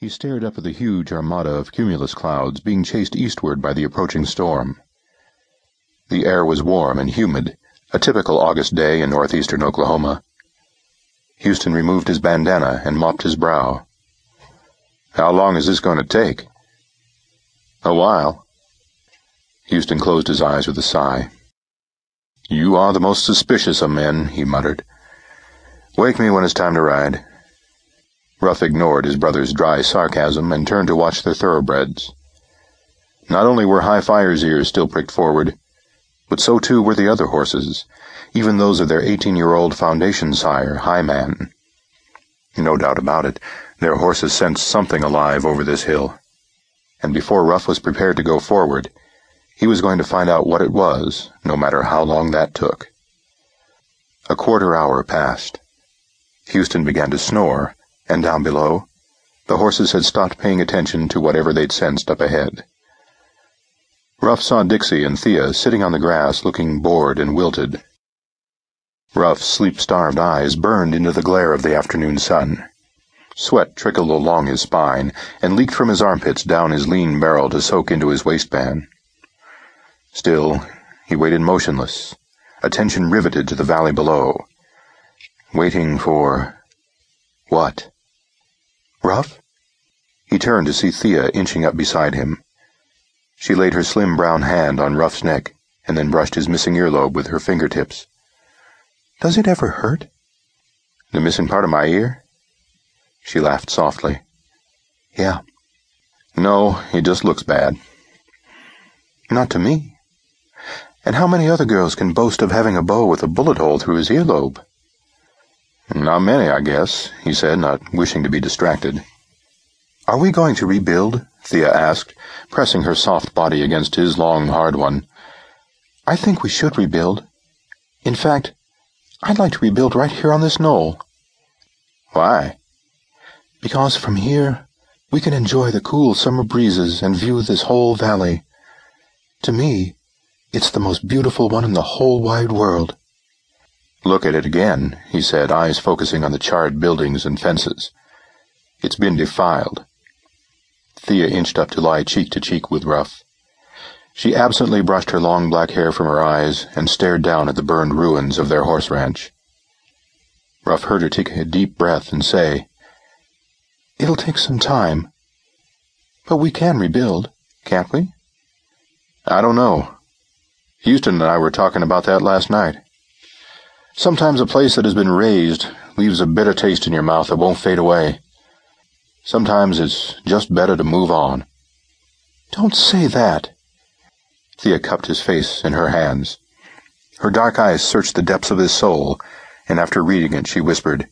He stared up at the huge armada of cumulus clouds being chased eastward by the approaching storm. The air was warm and humid, a typical August day in northeastern Oklahoma. Houston removed his bandana and mopped his brow. How long is this going to take? A while. Houston closed his eyes with a sigh. You are the most suspicious of men, he muttered. Wake me when it's time to ride. Ruff ignored his brother's dry sarcasm and turned to watch the thoroughbreds. Not only were High Fire's ears still pricked forward, but so too were the other horses, even those of their eighteen-year-old foundation sire, High Man. No doubt about it, their horses sensed something alive over this hill, and before Ruff was prepared to go forward, he was going to find out what it was, no matter how long that took. A quarter hour passed. Houston began to snore, and down below, the horses had stopped paying attention to whatever they'd sensed up ahead. Ruff saw Dixie and Thea sitting on the grass looking bored and wilted. Ruff's sleep-starved eyes burned into the glare of the afternoon sun. Sweat trickled along his spine and leaked from his armpits down his lean barrel to soak into his waistband. Still, he waited motionless, attention riveted to the valley below, waiting for... what? Ruff? He turned to see Thea inching up beside him. She laid her slim brown hand on Ruff's neck and then brushed his missing earlobe with her fingertips. Does it ever hurt? The missing part of my ear? She laughed softly. Yeah. No, it just looks bad. Not to me. And how many other girls can boast of having a beau with a bullet hole through his earlobe? Not many, I guess, he said, not wishing to be distracted. Are we going to rebuild? Thea asked, pressing her soft body against his long, hard one. I think we should rebuild. In fact, I'd like to rebuild right here on this knoll. Why? Because from here we can enjoy the cool summer breezes and view this whole valley. To me, it's the most beautiful one in the whole wide world. Look at it again, he said, eyes focusing on the charred buildings and fences. It's been defiled. Thea inched up to lie cheek to cheek with Ruff. She absently brushed her long black hair from her eyes and stared down at the burned ruins of their horse ranch. Ruff heard her take a deep breath and say, It'll take some time. But we can rebuild, can't we? I don't know. Houston and I were talking about that last night. Sometimes a place that has been razed leaves a bitter taste in your mouth that won't fade away. Sometimes it's just better to move on. Don't say that. Thea cupped his face in her hands. Her dark eyes searched the depths of his soul, and after reading it, she whispered,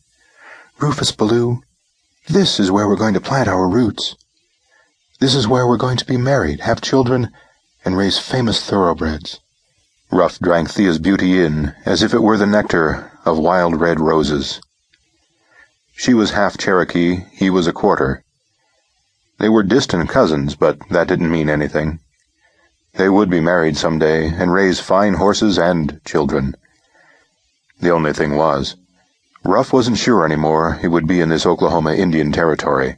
Rufus Ballou, this is where we're going to plant our roots. This is where we're going to be married, have children, and raise famous thoroughbreds. Ruff drank Thea's beauty in as if it were the nectar of wild red roses. She was half Cherokee, he was a quarter. They were distant cousins, but that didn't mean anything. They would be married some day and raise fine horses and children. The only thing was, Ruff wasn't sure anymore he would be in this Oklahoma Indian Territory.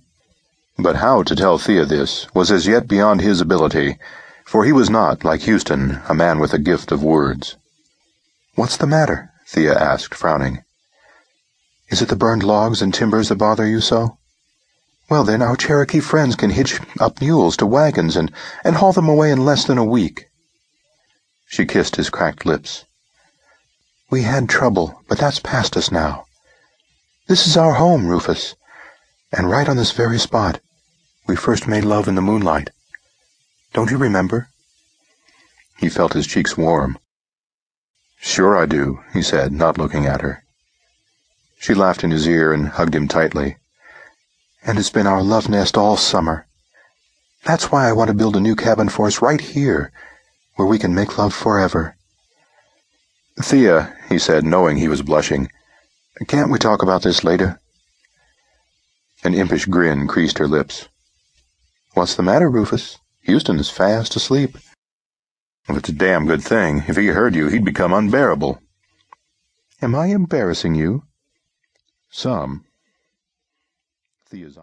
But how to tell Thea this was as yet beyond his ability, for he was not, like Houston, a man with a gift of words. What's the matter? Thea asked, frowning. Is it the burned logs and timbers that bother you so? Well, then, our Cherokee friends can hitch up mules to wagons and, and haul them away in less than a week. She kissed his cracked lips. We had trouble, but that's past us now. This is our home, Rufus, and right on this very spot we first made love in the moonlight. Don't you remember? He felt his cheeks warm. Sure I do, he said, not looking at her. She laughed in his ear and hugged him tightly. And it's been our love nest all summer. That's why I want to build a new cabin for us right here, where we can make love forever. Thea, he said, knowing he was blushing, can't we talk about this later? An impish grin creased her lips. What's the matter, Rufus? Houston is fast asleep. Well, it's a damn good thing. If he heard you, he'd become unbearable. Am I embarrassing you? Some. Thea's